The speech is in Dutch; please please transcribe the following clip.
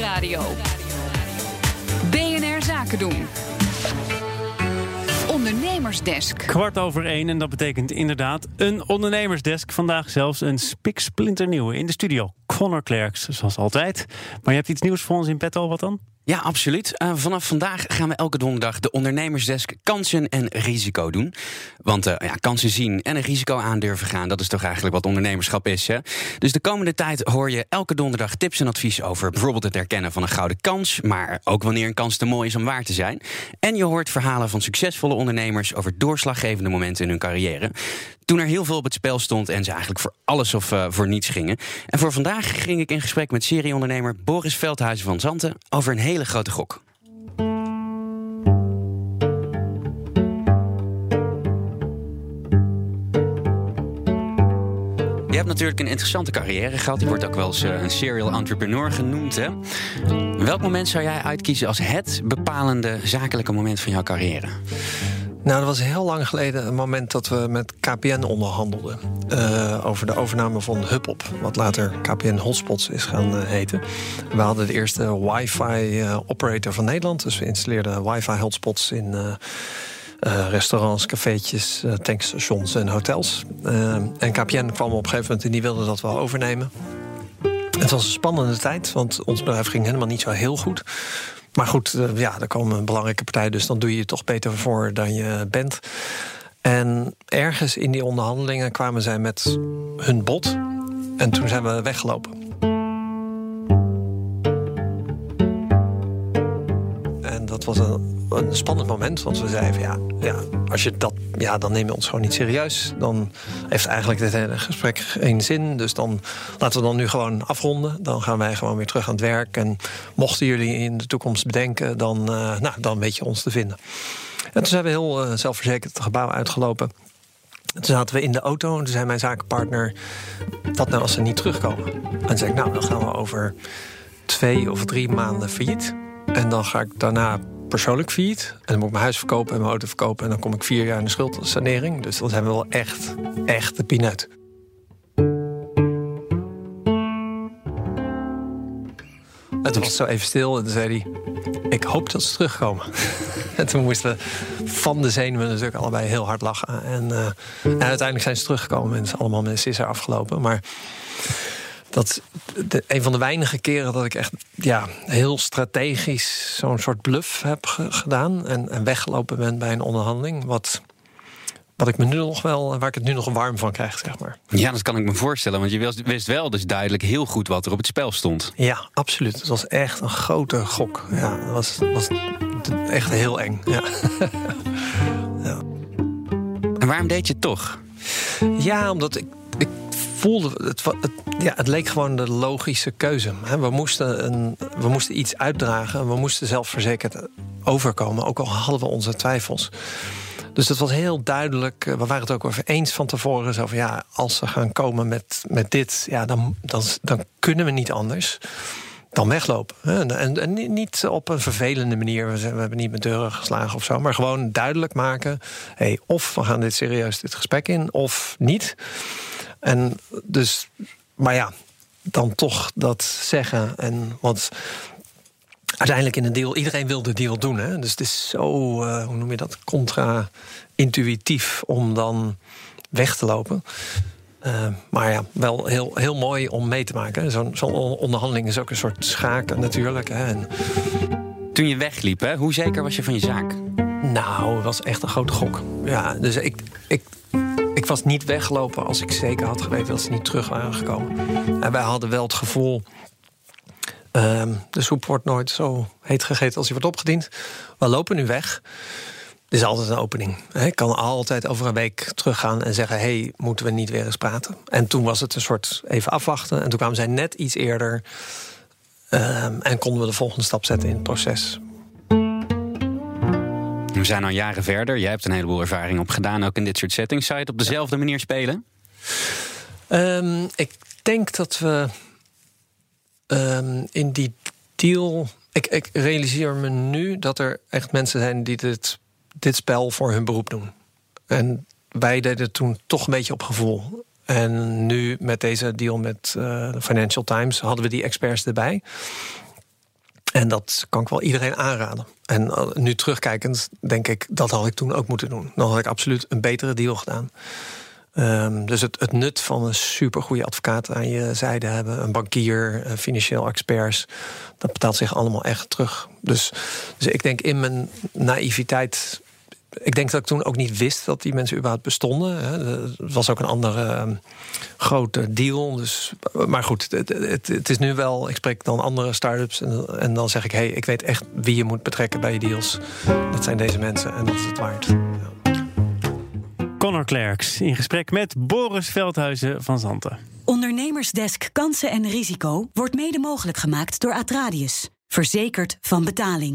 Nieuwsradio. BNR Zaken doen. Ondernemersdesk. Kwart over één en dat betekent inderdaad een ondernemersdesk. Vandaag zelfs een spiksplinternieuwe in de studio. Connor Clerks, zoals altijd. Maar je hebt iets nieuws voor ons in petto, wat dan? Ja, absoluut. Uh, vanaf vandaag gaan we elke donderdag de ondernemersdesk kansen en risico doen. Want uh, ja, kansen zien en een risico aandurven gaan, dat is toch eigenlijk wat ondernemerschap is. Hè? Dus de komende tijd hoor je elke donderdag tips en advies over bijvoorbeeld het herkennen van een gouden kans, maar ook wanneer een kans te mooi is om waar te zijn. En je hoort verhalen van succesvolle ondernemers over doorslaggevende momenten in hun carrière. Toen er heel veel op het spel stond en ze eigenlijk voor alles of uh, voor niets gingen. En voor vandaag ging ik in gesprek met serieondernemer Boris Veldhuizen van Zanten over een hele grote gok. Je hebt natuurlijk een interessante carrière gehad. Je wordt ook wel eens eh, een serial entrepreneur genoemd. Hè? Welk moment zou jij uitkiezen als het bepalende zakelijke moment van jouw carrière? Nou, dat was heel lang geleden een moment dat we met KPN onderhandelden. Uh, over de overname van Hubop, wat later KPN Hotspots is gaan uh, heten. We hadden de eerste wifi-operator uh, van Nederland. Dus we installeerden wifi-hotspots in restaurants, cafeetjes, tankstations en hotels. en KPN kwam op een gegeven moment en die wilde dat wel overnemen. Het was een spannende tijd, want ons bedrijf ging helemaal niet zo heel goed. Maar goed, ja, er komen belangrijke partij, dus dan doe je je toch beter voor dan je bent. En ergens in die onderhandelingen kwamen zij met hun bod. En toen zijn we weggelopen. Dat was een, een spannend moment, want we zeiden: ja, ja, als je dat, ja, dan neem je ons gewoon niet serieus. Dan heeft eigenlijk dit hele gesprek geen zin. Dus dan laten we dan nu gewoon afronden. Dan gaan wij gewoon weer terug aan het werk. En mochten jullie in de toekomst bedenken, dan, uh, nou, dan weet je ons te vinden. En toen zijn we heel uh, zelfverzekerd het gebouw uitgelopen. Toen zaten we in de auto en toen zei mijn zakenpartner... wat nou als ze niet terugkomen? En toen zei ik, nou, dan gaan we over twee of drie maanden failliet. En dan ga ik daarna persoonlijk failliet. En dan moet ik mijn huis verkopen en mijn auto verkopen... en dan kom ik vier jaar in de schuldsanering. Dus dan zijn we wel echt, echt de pinet. En toen was het zo even stil en toen zei hij... ik hoop dat ze terugkomen. en toen moesten we van de zenuwen natuurlijk allebei heel hard lachen. En, en uiteindelijk zijn ze teruggekomen en het is allemaal met sisser afgelopen. Maar dat de, een van de weinige keren dat ik echt ja, heel strategisch zo'n soort bluff heb gedaan. En, en weggelopen ben bij een onderhandeling. Wat wat ik me nu nog wel, waar ik het nu nog warm van krijg, zeg maar. Ja, dat kan ik me voorstellen. Want je wist wel dus duidelijk heel goed wat er op het spel stond. Ja, absoluut. Het was echt een grote gok. Ja, het was, was echt heel eng. Ja. ja. En waarom deed je het toch? Ja, omdat ik voelde, het, ja, het leek gewoon de logische keuze. We moesten, een, we moesten iets uitdragen. We moesten zelfverzekerd overkomen, ook al hadden we onze twijfels. Dus dat was heel duidelijk. We waren het ook over eens van tevoren. Zo van ja, als ze gaan komen met, met dit, ja, dan, dan, kunnen we niet anders dan weglopen. En, en, niet op een vervelende manier. We hebben niet met deuren geslagen of zo. Maar gewoon duidelijk maken. Hey, of we gaan dit serieus dit gesprek in, of niet. En dus, maar ja, dan toch dat zeggen. En want uiteindelijk in een deal, iedereen wil de deal doen. Hè? Dus het is zo, uh, hoe noem je dat, contra-intuïtief om dan weg te lopen. Uh, maar ja, wel heel, heel mooi om mee te maken. Zo'n zo onderhandeling is ook een soort schaken natuurlijk. Hè? En... Toen je wegliep, hè, hoe zeker was je van je zaak? Nou, het was echt een grote gok. Ja, dus ik, ik, ik was niet weggelopen als ik zeker had geweten dat ze niet terug waren gekomen. En wij hadden wel het gevoel Um, de soep wordt nooit zo heet gegeten als hij wordt opgediend. We lopen nu weg. Er is altijd een opening. Ik kan altijd over een week teruggaan en zeggen: hey, moeten we niet weer eens praten? En toen was het een soort even afwachten. En toen kwamen zij net iets eerder. Um, en konden we de volgende stap zetten in het proces. We zijn al jaren verder. Jij hebt een heleboel ervaring opgedaan, ook in dit soort settings. Zou je het op dezelfde manier spelen? Um, ik denk dat we um, in die deal. Ik, ik, realiseer me nu dat er echt mensen zijn die dit, dit spel voor hun beroep doen. En wij deden het toen toch een beetje op gevoel. En nu met deze deal met uh, Financial Times hadden we die experts erbij. En dat kan ik wel iedereen aanraden. En eh, nu terugkijkend denk ik, dat had ik toen ook moeten doen. Dan had ik absoluut een betere deal gedaan. Um, dus het, het, nut van een supergoeie advocaat aan je zijde hebben, een bankier, een financieel experts, dat betaalt zich allemaal echt terug. Dus, dus ik denk in mijn naïviteit ik denk dat ik toen ook niet wist dat die mensen überhaupt bestonden. Het was ook een andere um, grote deal. Dus, maar goed, het, het, het, is nu wel. Ik spreek dan andere start-ups en, en dan zeg ik: hey, ik weet echt wie je moet betrekken bij je deals. Dat zijn deze mensen en dat is het waard. Ja. Connor Klerks in gesprek met Boris Veldhuizen van Zanten. Ondernemersdesk Kansen en Risico wordt mede mogelijk gemaakt door Atradius. Verzekerd van betaling.